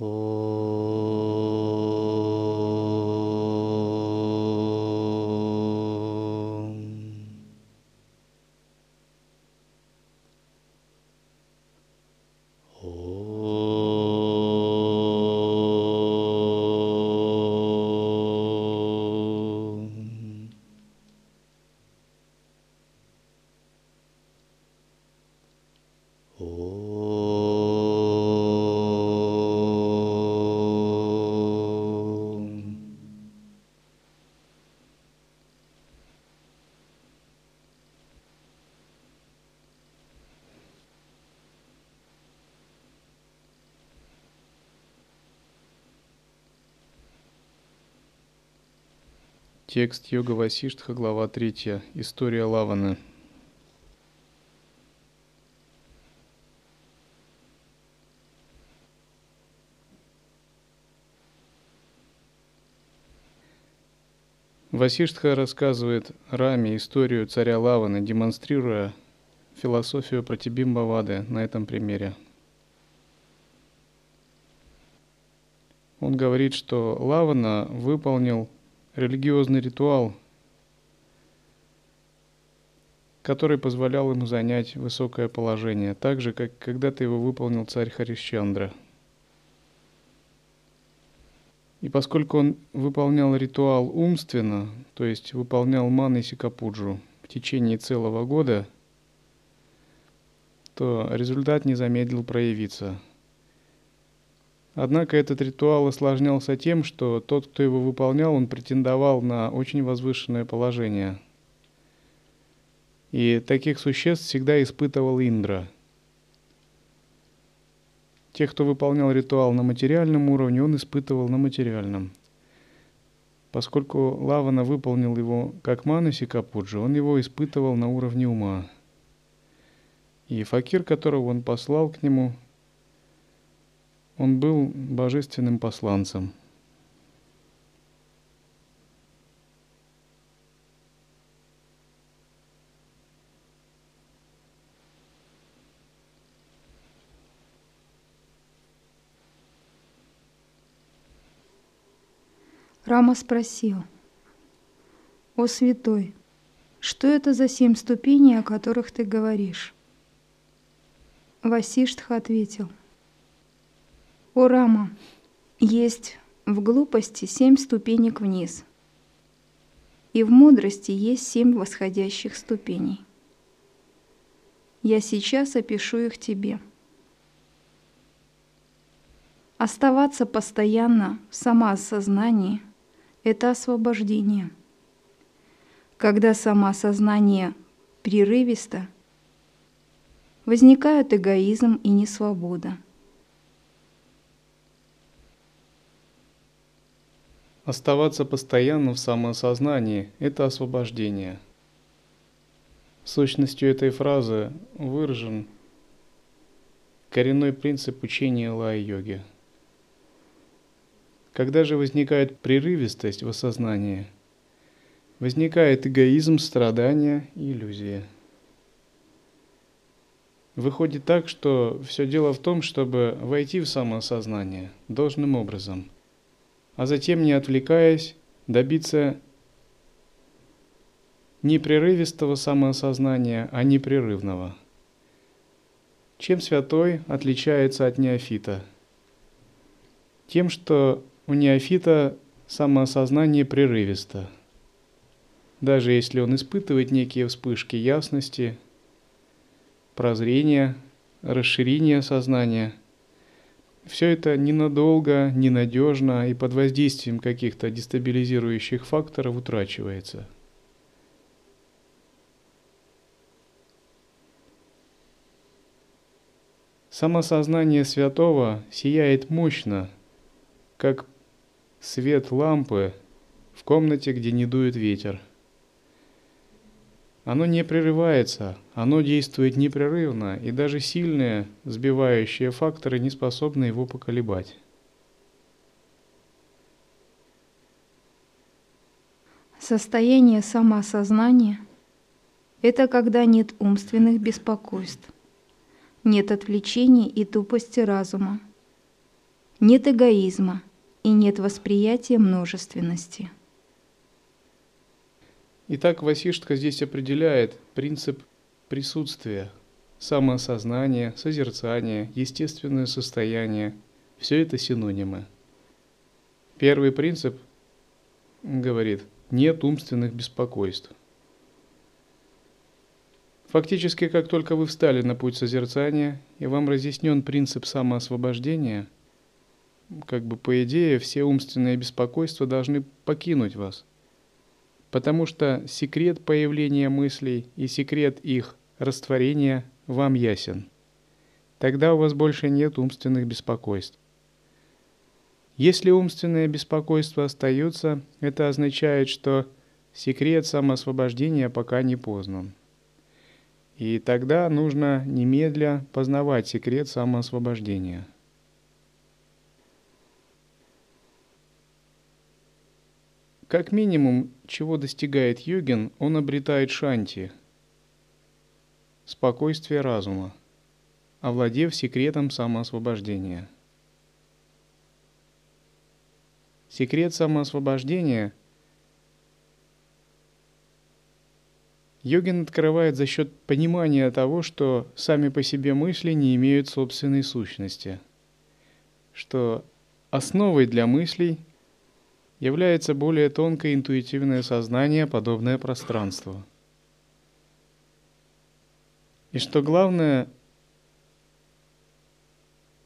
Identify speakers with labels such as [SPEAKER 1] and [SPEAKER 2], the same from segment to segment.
[SPEAKER 1] Oh. Текст Йога Васиштха, глава 3. История Лаваны. Васиштха рассказывает Раме историю царя Лаваны, демонстрируя философию Пратибимбавады на этом примере. Он говорит, что Лавана выполнил религиозный ритуал, который позволял ему занять высокое положение, так же, как когда-то его выполнил царь Харишчандра. И поскольку он выполнял ритуал умственно, то есть выполнял маны Сикапуджу в течение целого года, то результат не замедлил проявиться – Однако этот ритуал осложнялся тем, что тот, кто его выполнял, он претендовал на очень возвышенное положение. И таких существ всегда испытывал Индра. Тех, кто выполнял ритуал на материальном уровне, он испытывал на материальном. Поскольку Лавана выполнил его как Манаси Капуджи, он его испытывал на уровне ума. И факир, которого он послал к нему, он был божественным посланцем.
[SPEAKER 2] Рама спросил, «О святой, что это за семь ступеней, о которых ты говоришь?» Васиштха ответил – о Рама, есть в глупости семь ступенек вниз, и в мудрости есть семь восходящих ступеней. Я сейчас опишу их тебе. Оставаться постоянно в самоосознании – это освобождение. Когда самоосознание прерывисто, возникают эгоизм и несвобода –
[SPEAKER 1] Оставаться постоянно в самоосознании – это освобождение. Сущностью этой фразы выражен коренной принцип учения лай-йоги. Когда же возникает прерывистость в осознании, возникает эгоизм, страдания иллюзия. Выходит так, что все дело в том, чтобы войти в самоосознание должным образом – а затем, не отвлекаясь, добиться непрерывистого самоосознания, а непрерывного. Чем святой отличается от неофита? Тем, что у неофита самоосознание прерывисто. Даже если он испытывает некие вспышки ясности, прозрения, расширения сознания – все это ненадолго, ненадежно и под воздействием каких-то дестабилизирующих факторов утрачивается. Самосознание святого сияет мощно, как свет лампы в комнате, где не дует ветер – оно не прерывается, оно действует непрерывно, и даже сильные сбивающие факторы не способны его поколебать.
[SPEAKER 2] Состояние самоосознания – это когда нет умственных беспокойств, нет отвлечений и тупости разума, нет эгоизма и нет восприятия множественности.
[SPEAKER 1] Итак, Васиштха здесь определяет принцип присутствия, самоосознание, созерцание, естественное состояние – все это синонимы. Первый принцип говорит – нет умственных беспокойств. Фактически, как только вы встали на путь созерцания, и вам разъяснен принцип самоосвобождения, как бы по идее все умственные беспокойства должны покинуть вас. Потому что секрет появления мыслей и секрет их растворения вам ясен. Тогда у вас больше нет умственных беспокойств. Если умственные беспокойства остаются, это означает, что секрет самоосвобождения пока не познан. И тогда нужно немедля познавать секрет самоосвобождения. Как минимум, чего достигает йогин, он обретает шанти – спокойствие разума, овладев секретом самоосвобождения. Секрет самоосвобождения йогин открывает за счет понимания того, что сами по себе мысли не имеют собственной сущности, что основой для мыслей является более тонкое интуитивное сознание, подобное пространству – и что главное,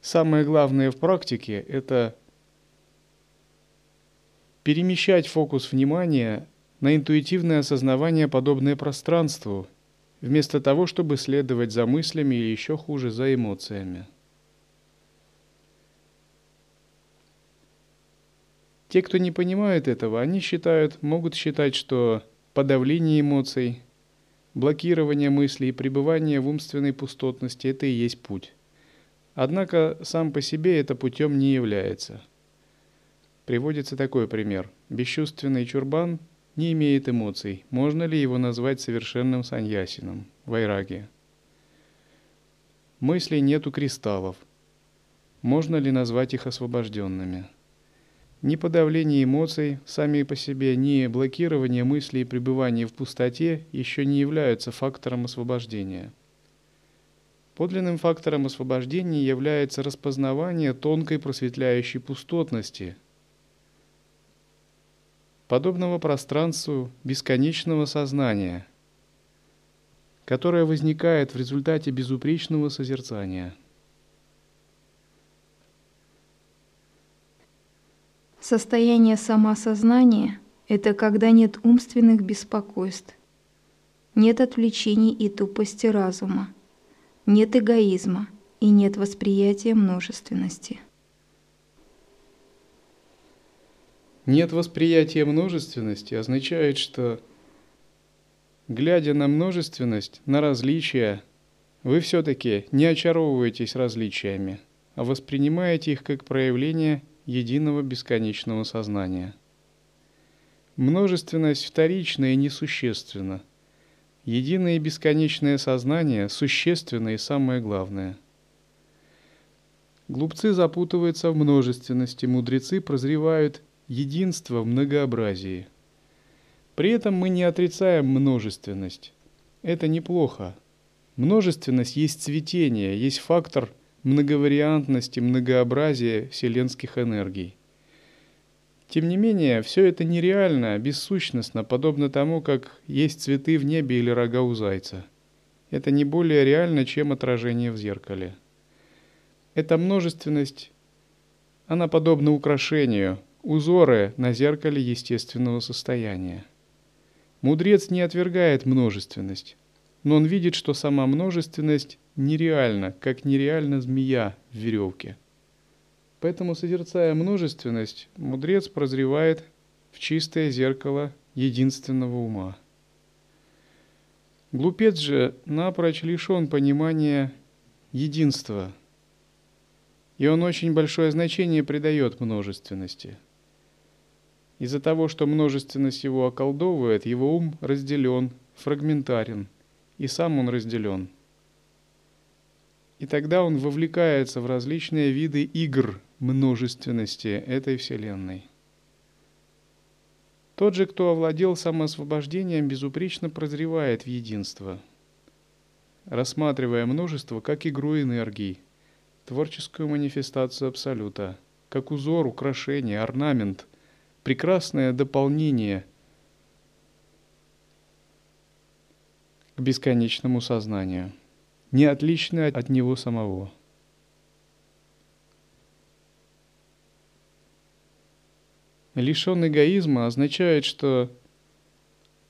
[SPEAKER 1] самое главное в практике – это перемещать фокус внимания на интуитивное осознавание, подобное пространству, вместо того, чтобы следовать за мыслями или еще хуже, за эмоциями. Те, кто не понимает этого, они считают, могут считать, что подавление эмоций – блокирование мыслей и пребывание в умственной пустотности – это и есть путь. Однако сам по себе это путем не является. Приводится такой пример. Бесчувственный чурбан не имеет эмоций. Можно ли его назвать совершенным саньясином, вайраги? Мыслей нету кристаллов. Можно ли назвать их освобожденными? Ни подавление эмоций сами по себе, ни блокирование мыслей и пребывание в пустоте еще не являются фактором освобождения. Подлинным фактором освобождения является распознавание тонкой просветляющей пустотности, подобного пространству бесконечного сознания, которое возникает в результате безупречного созерцания –
[SPEAKER 2] Состояние самосознания – это когда нет умственных беспокойств, нет отвлечений и тупости разума, нет эгоизма и нет восприятия множественности.
[SPEAKER 1] Нет восприятия множественности означает, что, глядя на множественность, на различия, вы все-таки не очаровываетесь различиями, а воспринимаете их как проявление единого бесконечного сознания. Множественность вторична и несущественна. Единое и бесконечное сознание существенно и самое главное. Глупцы запутываются в множественности, мудрецы прозревают единство в многообразии. При этом мы не отрицаем множественность. Это неплохо. Множественность есть цветение, есть фактор – многовариантности, многообразия вселенских энергий. Тем не менее, все это нереально, бессущностно, подобно тому, как есть цветы в небе или рога у зайца. Это не более реально, чем отражение в зеркале. Эта множественность, она подобна украшению, узоры на зеркале естественного состояния. Мудрец не отвергает множественность, но он видит, что сама множественность нереальна, как нереальна змея в веревке. Поэтому, созерцая множественность, мудрец прозревает в чистое зеркало единственного ума. Глупец же напрочь лишен понимания единства, и он очень большое значение придает множественности. Из-за того, что множественность его околдовывает, его ум разделен, фрагментарен – и сам он разделен. И тогда он вовлекается в различные виды игр множественности этой Вселенной. Тот же, кто овладел самоосвобождением, безупречно прозревает в единство, рассматривая множество как игру энергий, творческую манифестацию Абсолюта, как узор, украшение, орнамент, прекрасное дополнение к бесконечному сознанию, не отличное от него самого – Лишен эгоизма означает, что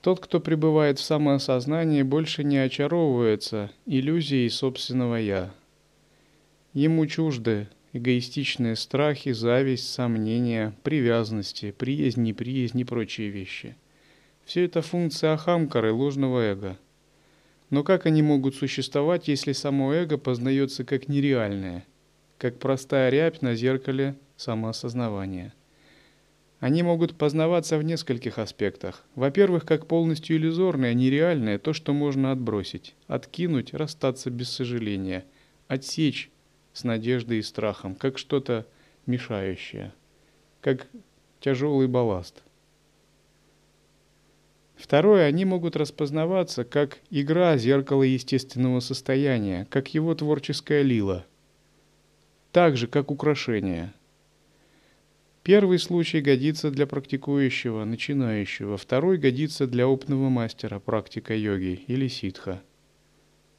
[SPEAKER 1] тот, кто пребывает в самоосознании, больше не очаровывается иллюзией собственного «я». Ему чужды эгоистичные страхи, зависть, сомнения, привязанности, приязнь, неприязнь и прочие вещи. Все это функция ахамкары, ложного эго. Но как они могут существовать, если само эго познается как нереальное, как простая рябь на зеркале самоосознавания? Они могут познаваться в нескольких аспектах. Во-первых, как полностью иллюзорное, нереальное, то, что можно отбросить, откинуть, расстаться без сожаления, отсечь с надеждой и страхом, как что-то мешающее, как тяжелый балласт. Второе, они могут распознаваться как игра зеркала естественного состояния, как его творческая лила, так же, как украшение – Первый случай годится для практикующего, начинающего, второй годится для опытного мастера, практика йоги или ситха.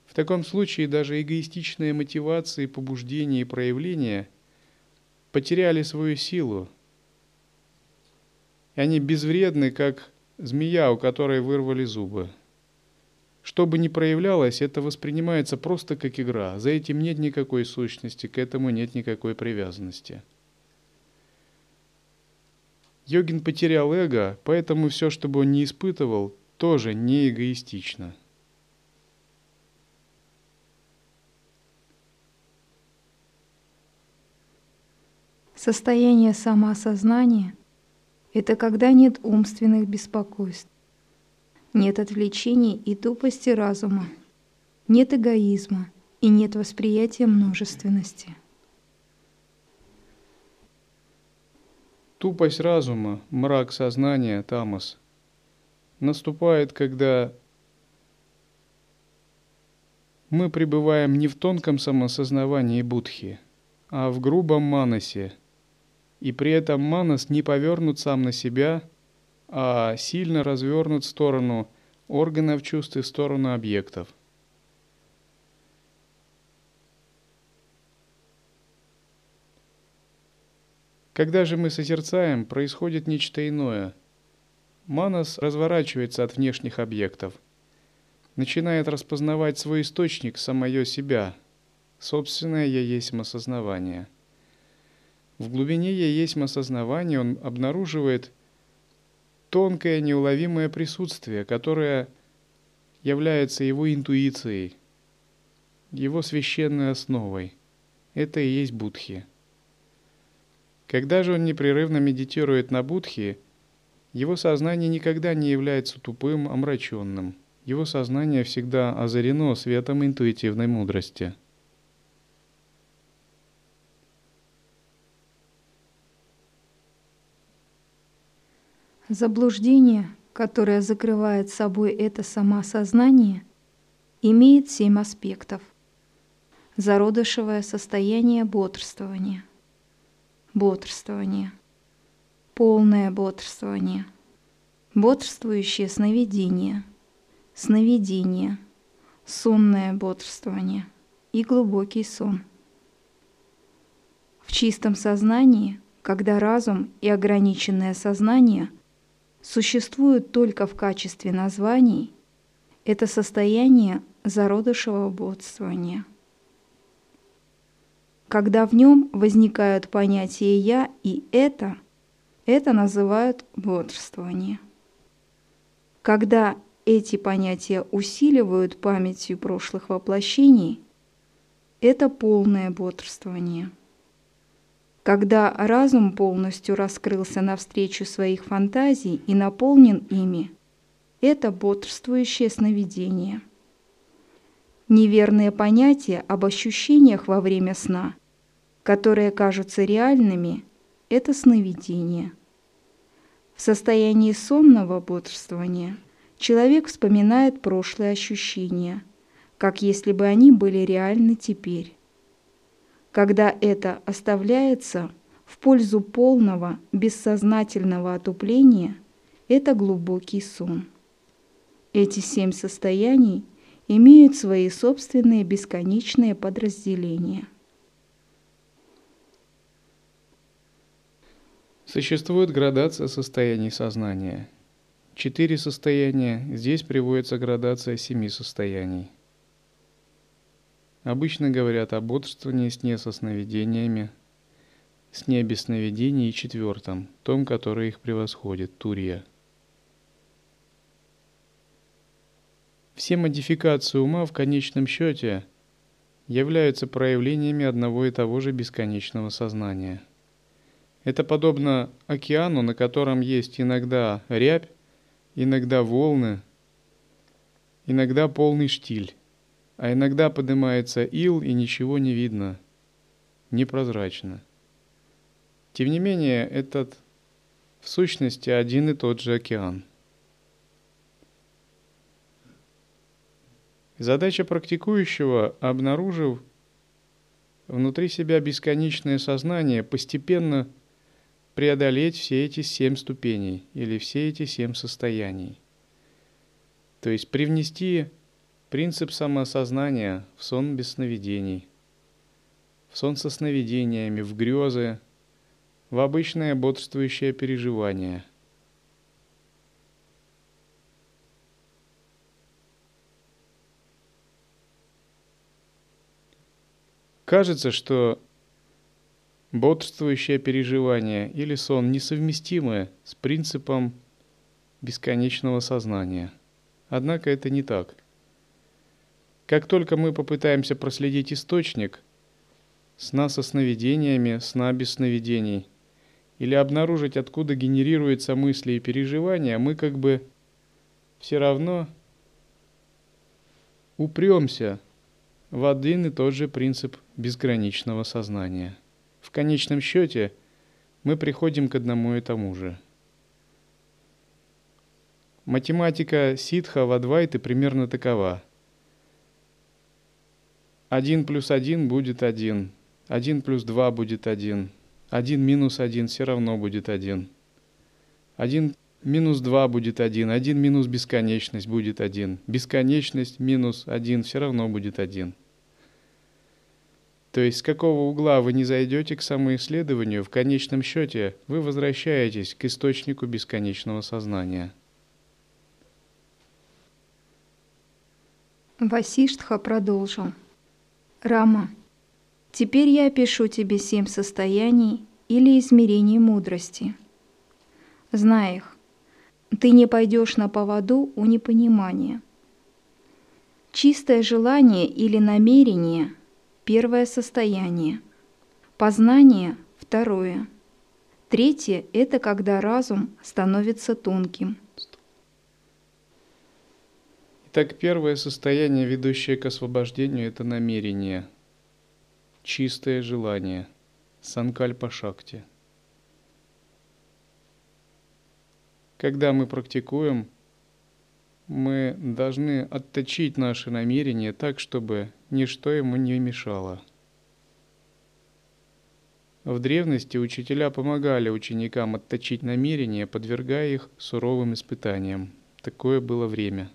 [SPEAKER 1] В таком случае даже эгоистичные мотивации, побуждения и проявления потеряли свою силу, и они безвредны, как змея, у которой вырвали зубы. Что бы ни проявлялось, это воспринимается просто как игра. За этим нет никакой сущности, к этому нет никакой привязанности. Йогин потерял эго, поэтому все, что бы он не испытывал, тоже не эгоистично.
[SPEAKER 2] Состояние самоосознания – это когда нет умственных беспокойств, нет отвлечений и тупости разума, нет эгоизма и нет восприятия множественности –
[SPEAKER 1] Тупость разума, мрак сознания, тамас, наступает, когда мы пребываем не в тонком самосознавании будхи, а в грубом манасе, и при этом манас не повернут сам на себя, а сильно развернут в сторону органов чувств и в сторону объектов. Когда же мы созерцаем, происходит нечто иное. Манас разворачивается от внешних объектов, начинает распознавать свой источник, самое себя, собственное «я есть осознавание». В глубине «я есть осознавания» он обнаруживает тонкое неуловимое присутствие, которое является его интуицией, его священной основой. Это и есть Будхи – когда же он непрерывно медитирует на будхи, его сознание никогда не является тупым, омраченным. Его сознание всегда озарено светом интуитивной мудрости.
[SPEAKER 2] Заблуждение, которое закрывает собой это самосознание, имеет семь аспектов. Зародышевое состояние бодрствования. Бодрствование, полное бодрствование, бодрствующее сновидение, сновидение, сонное бодрствование и глубокий сон. В чистом сознании, когда разум и ограниченное сознание существуют только в качестве названий, это состояние зародышевого бодствования – когда в нем возникают понятия «я» и «это», это называют бодрствование. Когда эти понятия усиливают памятью прошлых воплощений, это полное бодрствование. Когда разум полностью раскрылся навстречу своих фантазий и наполнен ими, это бодрствующее сновидение. Неверные понятия об ощущениях во время сна которые кажутся реальными, это сновидение. В состоянии сонного бодрствования человек вспоминает прошлые ощущения, как если бы они были реальны теперь. Когда это оставляется в пользу полного бессознательного отупления, это глубокий сон. Эти семь состояний имеют свои собственные бесконечные подразделения.
[SPEAKER 1] Существует градация состояний сознания. Четыре состояния, здесь приводится градация семи состояний. Обычно говорят о бодрствовании, сне со сновидениями, сне без сновидений и четвертом, том, который их превосходит, Турья – Все модификации ума в конечном счете являются проявлениями одного и того же бесконечного сознания. Это подобно океану, на котором есть иногда рябь, иногда волны, иногда полный штиль, а иногда поднимается ил и ничего не видно, непрозрачно. Тем не менее, этот в сущности один и тот же океан – Задача практикующего, обнаружив внутри себя бесконечное сознание, постепенно преодолеть все эти семь ступеней или все эти семь состояний. То есть привнести принцип самосознания в сон без сновидений, в сон со сновидениями, в грезы, в обычное бодрствующее переживание – Кажется, что бодрствующее переживание или сон несовместимы с принципом бесконечного сознания. Однако это не так. Как только мы попытаемся проследить источник сна со сновидениями, сна без сновидений, или обнаружить, откуда генерируются мысли и переживания, мы как бы все равно упремся в один и тот же принцип безграничного сознания. В конечном счете мы приходим к одному и тому же. Математика ситха в Адвайты примерно такова. Один плюс один будет один, один плюс два будет один, один минус один все равно будет один. Один минус 2 будет 1, 1 минус бесконечность будет 1, бесконечность минус 1 все равно будет 1. То есть с какого угла вы не зайдете к самоисследованию, в конечном счете вы возвращаетесь к источнику бесконечного сознания.
[SPEAKER 2] Васиштха продолжил. Рама, теперь я опишу тебе семь состояний или измерений мудрости. Знай их, ты не пойдешь на поводу у непонимания. Чистое желание или намерение – первое состояние. Познание – второе. Третье – это когда разум становится тонким.
[SPEAKER 1] Итак, первое состояние, ведущее к освобождению, это намерение, чистое желание, санкальпа шакти – Когда мы практикуем, мы должны отточить наши намерения так, чтобы ничто ему не мешало. В древности учителя помогали ученикам отточить намерения, подвергая их суровым испытаниям. Такое было время.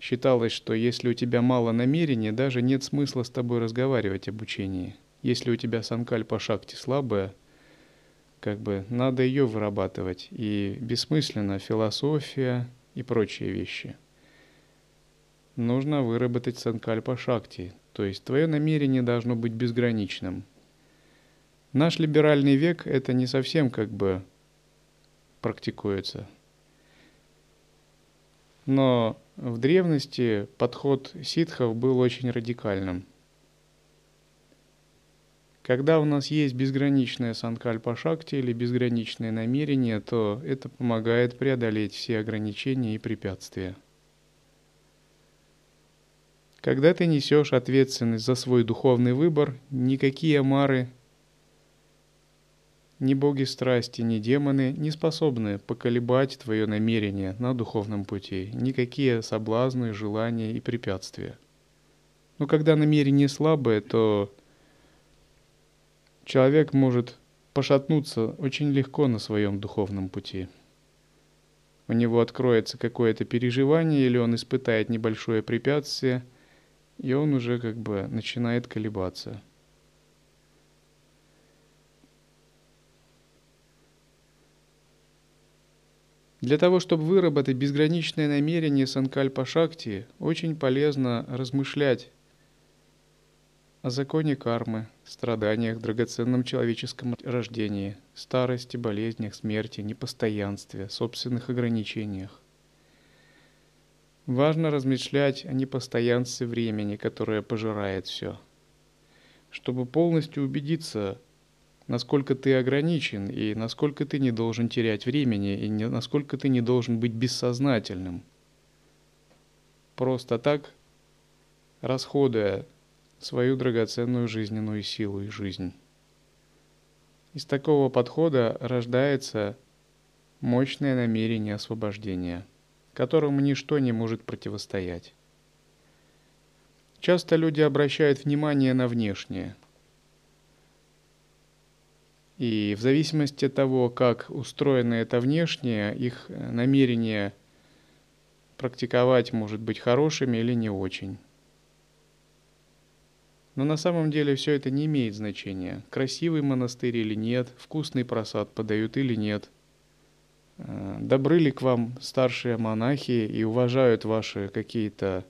[SPEAKER 1] Считалось, что если у тебя мало намерения, даже нет смысла с тобой разговаривать об учении. Если у тебя санкальпа шакти слабая, как бы надо ее вырабатывать. И бессмысленно философия и прочие вещи. Нужно выработать санкальпа шакти, то есть твое намерение должно быть безграничным. Наш либеральный век это не совсем как бы практикуется. Но в древности подход ситхов был очень радикальным. Когда у нас есть безграничная санкальпа шакти или безграничное намерение, то это помогает преодолеть все ограничения и препятствия. Когда ты несешь ответственность за свой духовный выбор, никакие мары, ни боги страсти, ни демоны не способны поколебать твое намерение на духовном пути, никакие соблазны, желания и препятствия. Но когда намерение слабое, то человек может пошатнуться очень легко на своем духовном пути. У него откроется какое-то переживание или он испытает небольшое препятствие – и он уже как бы начинает колебаться. Для того, чтобы выработать безграничное намерение Санкальпа Шакти, очень полезно размышлять о законе кармы, страданиях, драгоценном человеческом рождении, старости, болезнях, смерти, непостоянстве, собственных ограничениях. Важно размышлять о непостоянстве времени, которое пожирает все. Чтобы полностью убедиться, насколько ты ограничен и насколько ты не должен терять времени и не, насколько ты не должен быть бессознательным. Просто так, расходуя свою драгоценную жизненную силу и жизнь. Из такого подхода рождается мощное намерение освобождения – которому ничто не может противостоять. Часто люди обращают внимание на внешнее. И в зависимости от того, как устроено это внешнее, их намерение практиковать может быть хорошими или не очень. Но на самом деле все это не имеет значения. Красивый монастырь или нет, вкусный просад подают или нет – Э, добры ли к вам старшие монахи и уважают ваши какие-то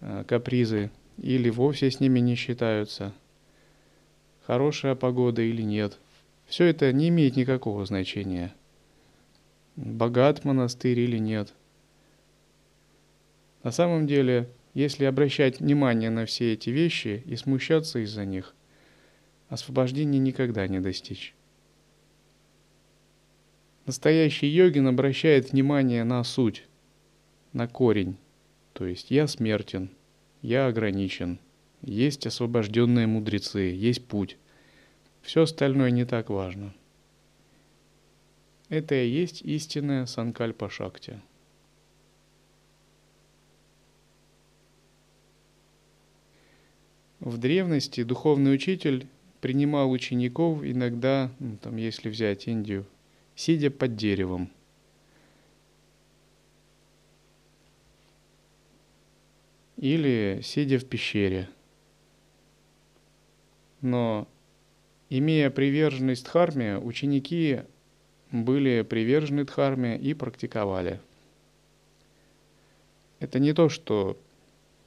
[SPEAKER 1] э, капризы, или вовсе с ними не считаются? Хорошая погода или нет? Все это не имеет никакого значения. Богат монастырь или нет? На самом деле, если обращать внимание на все эти вещи и смущаться из-за них, освобождения никогда не достичь. Настоящий йогин обращает внимание на суть, на корень. То есть я смертен, я ограничен, есть освобожденные мудрецы, есть путь. Все остальное не так важно. Это и есть истинная санкальпа шакти. В древности духовный учитель принимал учеников иногда, ну, там, если взять Индию, сидя под деревом. Или сидя в пещере. Но, имея приверженность дхарме, ученики были привержены дхарме и практиковали. Это не то, что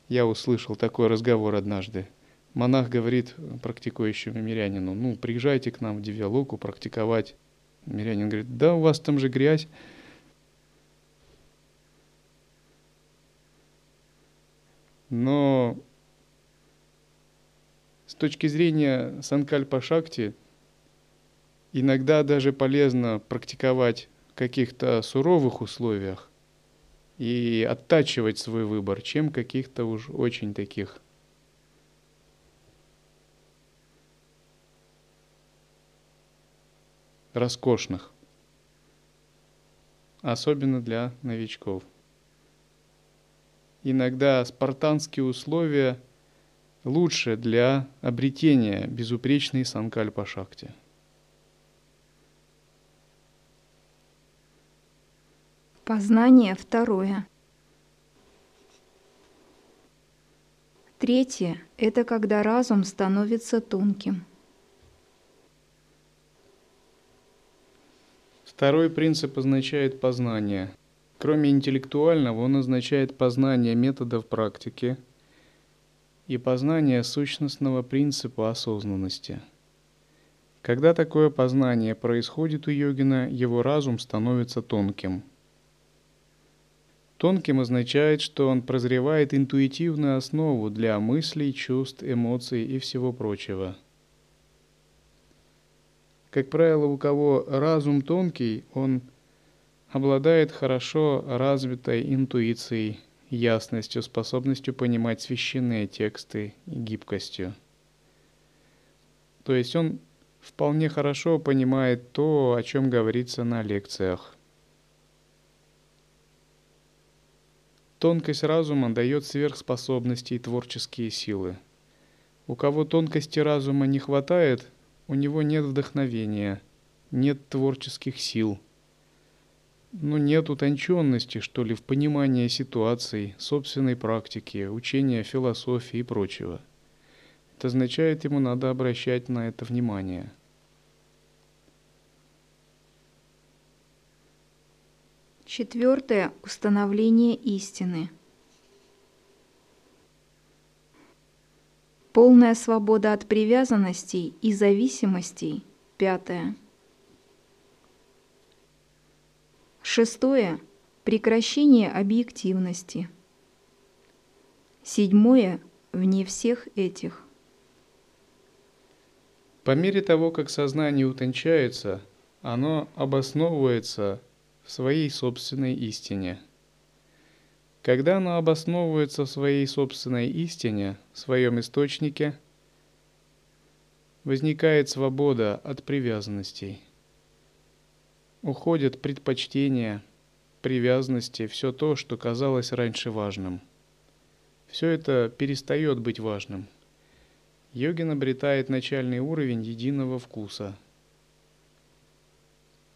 [SPEAKER 1] я услышал такой разговор однажды. Монах говорит практикующему мирянину, ну, приезжайте к нам в Дивьялуку практиковать Мирянин говорит, да, у вас там же грязь. Но с точки зрения Санкальпа Шакти, иногда даже полезно практиковать в каких-то суровых условиях и оттачивать свой выбор, чем каких-то уж очень таких роскошных, особенно для новичков. Иногда спартанские условия лучше для обретения безупречной санкальпа шакти.
[SPEAKER 2] Познание второе. Третье – это когда разум становится тонким –
[SPEAKER 1] Второй принцип означает познание. Кроме интеллектуального, он означает познание методов практики и познание сущностного принципа осознанности. Когда такое познание происходит у йогина, его разум становится тонким. Тонким означает, что он прозревает интуитивную основу для мыслей, чувств, эмоций и всего прочего – как правило, у кого разум тонкий, он обладает хорошо развитой интуицией ясностью, способностью понимать священные тексты и гибкостью. То есть он вполне хорошо понимает то, о чем говорится на лекциях. Тонкость разума дает сверхспособности и творческие силы. У кого тонкости разума не хватает, у него нет вдохновения, нет творческих сил. Но нет утонченности, что ли, в понимании ситуаций, собственной практики, учения философии и прочего. Это означает, ему надо обращать на это внимание.
[SPEAKER 2] Четвертое. Установление истины. Полная свобода от привязанностей и зависимостей. Пятое. Шестое. Прекращение объективности. Седьмое. Вне всех этих.
[SPEAKER 1] По мере того, как сознание утончается, оно обосновывается в своей собственной истине – когда оно обосновывается в своей собственной истине, в своем источнике, возникает свобода от привязанностей. Уходят предпочтения, привязанности, все то, что казалось раньше важным. Все это перестает быть важным. Йогин обретает начальный уровень единого вкуса.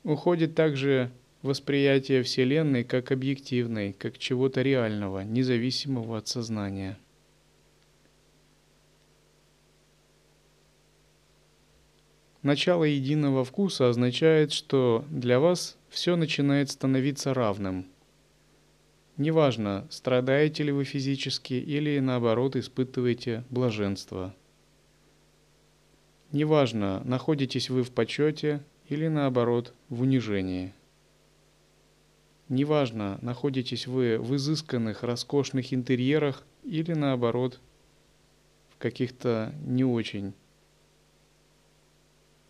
[SPEAKER 1] Уходит также восприятие Вселенной как объективной, как чего-то реального, независимого от сознания. Начало единого вкуса означает, что для вас все начинает становиться равным. Неважно, страдаете ли вы физически или наоборот испытываете блаженство. Неважно, находитесь вы в почете или наоборот в унижении. Неважно, находитесь вы в изысканных, роскошных интерьерах или наоборот в каких-то не очень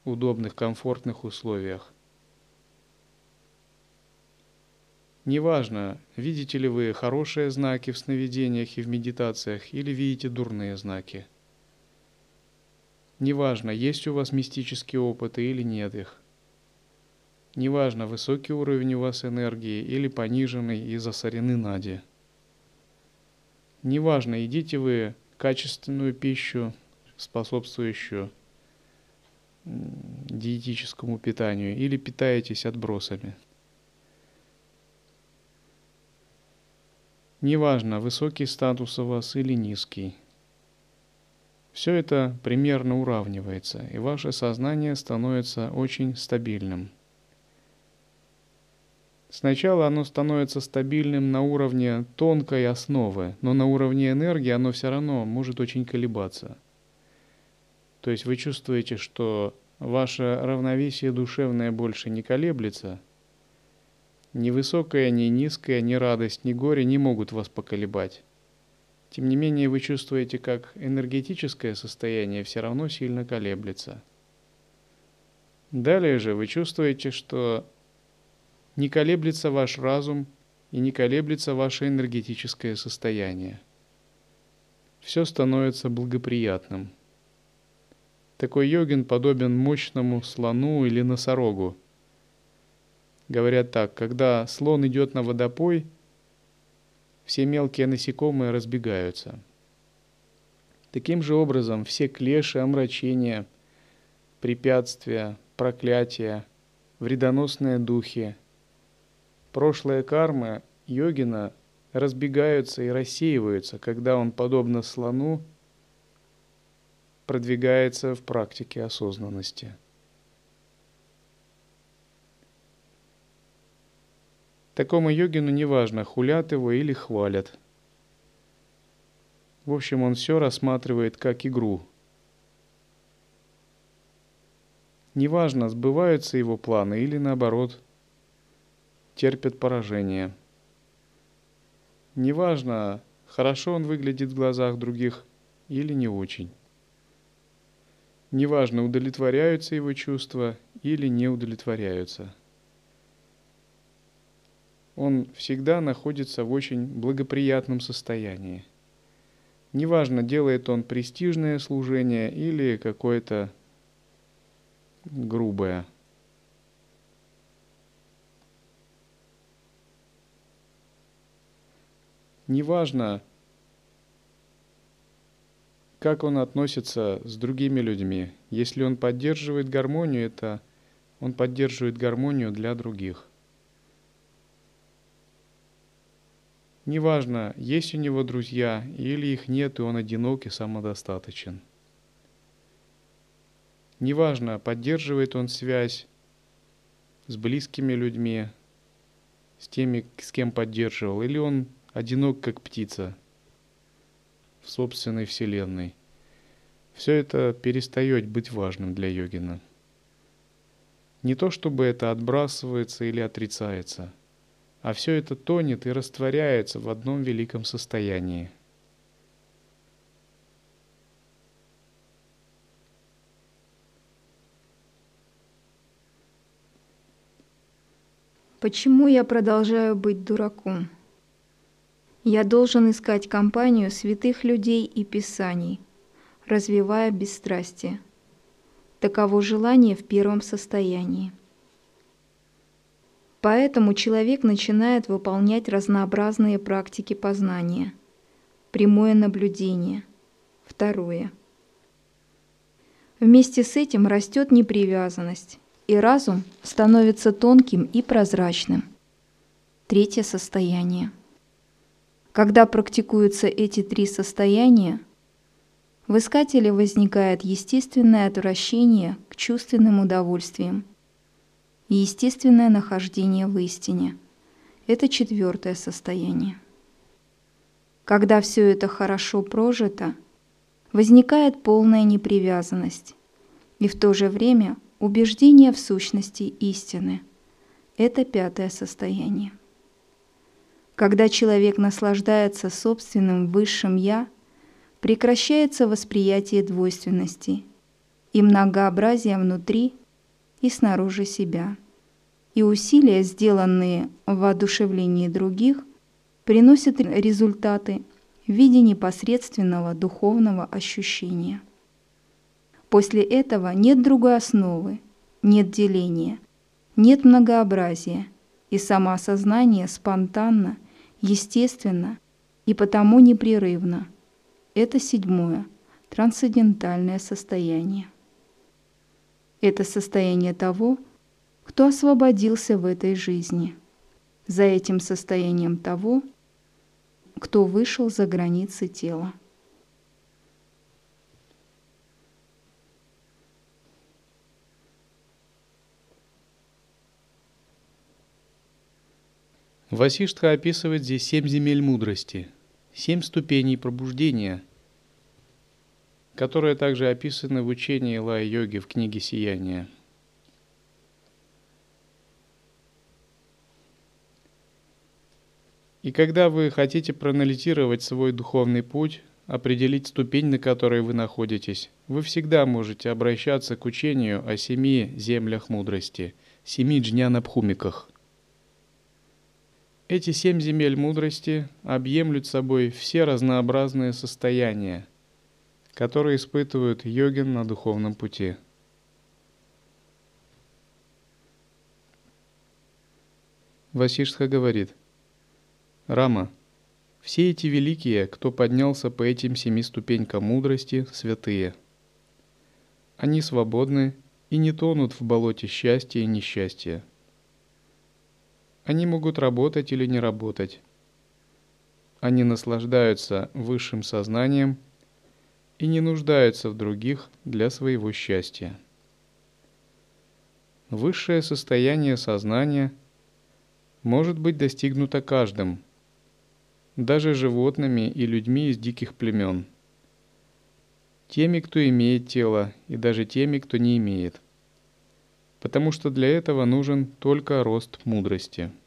[SPEAKER 1] удобных, комфортных условиях. Неважно, видите ли вы хорошие знаки в сновидениях и в медитациях или видите дурные знаки. Неважно, есть у вас мистические опыты или нет их – Неважно, высокий уровень у вас энергии или пониженный из-за сорены нади. Неважно, едите вы качественную пищу, способствующую диетическому питанию, или питаетесь отбросами. Неважно, высокий статус у вас или низкий. Все это примерно уравнивается, и ваше сознание становится очень стабильным – Сначала оно становится стабильным на уровне тонкой основы, но на уровне энергии оно все равно может очень колебаться. То есть вы чувствуете, что ваше равновесие душевное больше не колеблется, ни высокая, ни низкая, ни радость, ни горе не могут вас поколебать. Тем не менее, вы чувствуете, как энергетическое состояние все равно сильно колеблется. Далее же вы чувствуете, что не колеблется ваш разум и не колеблется ваше энергетическое состояние. Все становится благоприятным. Такой йогин подобен мощному слону или носорогу. Говорят так, когда слон идет на водопой, все мелкие насекомые разбегаются. Таким же образом все клеши, омрачения, препятствия, проклятия, вредоносные духи – Прошлые кармы йогина разбегаются и рассеиваются, когда он, подобно слону, продвигается в практике осознанности. Такому йогину неважно, хулят его или хвалят. В общем, он все рассматривает как игру. Неважно, сбываются его планы или наоборот – терпит поражение. Неважно, хорошо он выглядит в глазах других или не очень. Неважно, удовлетворяются его чувства или не удовлетворяются. он всегда находится в очень благоприятном состоянии. Неважно, делает он престижное служение или какое-то грубое. Неважно, как он относится с другими людьми. Если он поддерживает гармонию, это он поддерживает гармонию для других. Неважно, есть у него друзья или их нет, и он одинок и самодостаточен. Неважно, поддерживает он связь с близкими людьми, с теми, с кем поддерживал, или он одинок, как птица собственной вселенной. Все это перестает быть важным для йогина. Не то чтобы это отбрасывается или отрицается – а все это тонет и растворяется в одном великом состоянии.
[SPEAKER 2] Почему я продолжаю быть дураком? Я должен искать компанию святых людей и писаний, развивая бесстрастие. Таково желание в первом состоянии. Поэтому человек начинает выполнять разнообразные практики познания. Прямое наблюдение. Второе. Вместе с этим растет непривязанность, и разум становится тонким и прозрачным. Третье состояние. Когда практикуются эти три состояния, в искателе возникает естественное отвращение к чувственным удовольствиям – и естественное нахождение в истине. Это четвертое состояние. Когда все это хорошо прожито, возникает полная непривязанность и в то же время убеждение в сущности истины. Это пятое состояние. Когда человек наслаждается собственным высшим «я», прекращается восприятие двойственности и многообразия внутри и снаружи себя. И усилия, сделанные в воодушевлении других, приносят результаты в виде непосредственного духовного ощущения. После этого нет другой основы, нет деления, нет многообразия, и самоосознание спонтанно, естественно и потому непрерывно. Это седьмое, трансцендентальное состояние. Это состояние того, кто освободился в этой жизни. За этим состоянием того, кто вышел за границы тела.
[SPEAKER 1] Васиштха описывает здесь семь земель мудрости, семь ступеней пробуждения – которые также описаны в учении Лая-йоги в книге «Сияние». И когда вы хотите проанализировать свой духовный путь, определить ступень, на которой вы находитесь, вы всегда можете обращаться к учению о семи землях мудрости, семи джнянабхумиках. Эти семь земель мудрости объемлют собой все разнообразные состояния – которые испытывают йогин на духовном пути. Васиштха говорит, Рама, все эти великие, кто поднялся по этим семи ступенькам мудрости, святые. Они свободны и не тонут в болоте счастья и несчастья. Они могут работать или не работать. Они наслаждаются высшим сознанием – и не нуждаются в других для своего счастья. Высшее состояние сознания может быть достигнуто каждым, даже животными и людьми из диких племен, теми, кто имеет тело, и даже теми, кто не имеет, потому что для этого нужен только рост мудрости –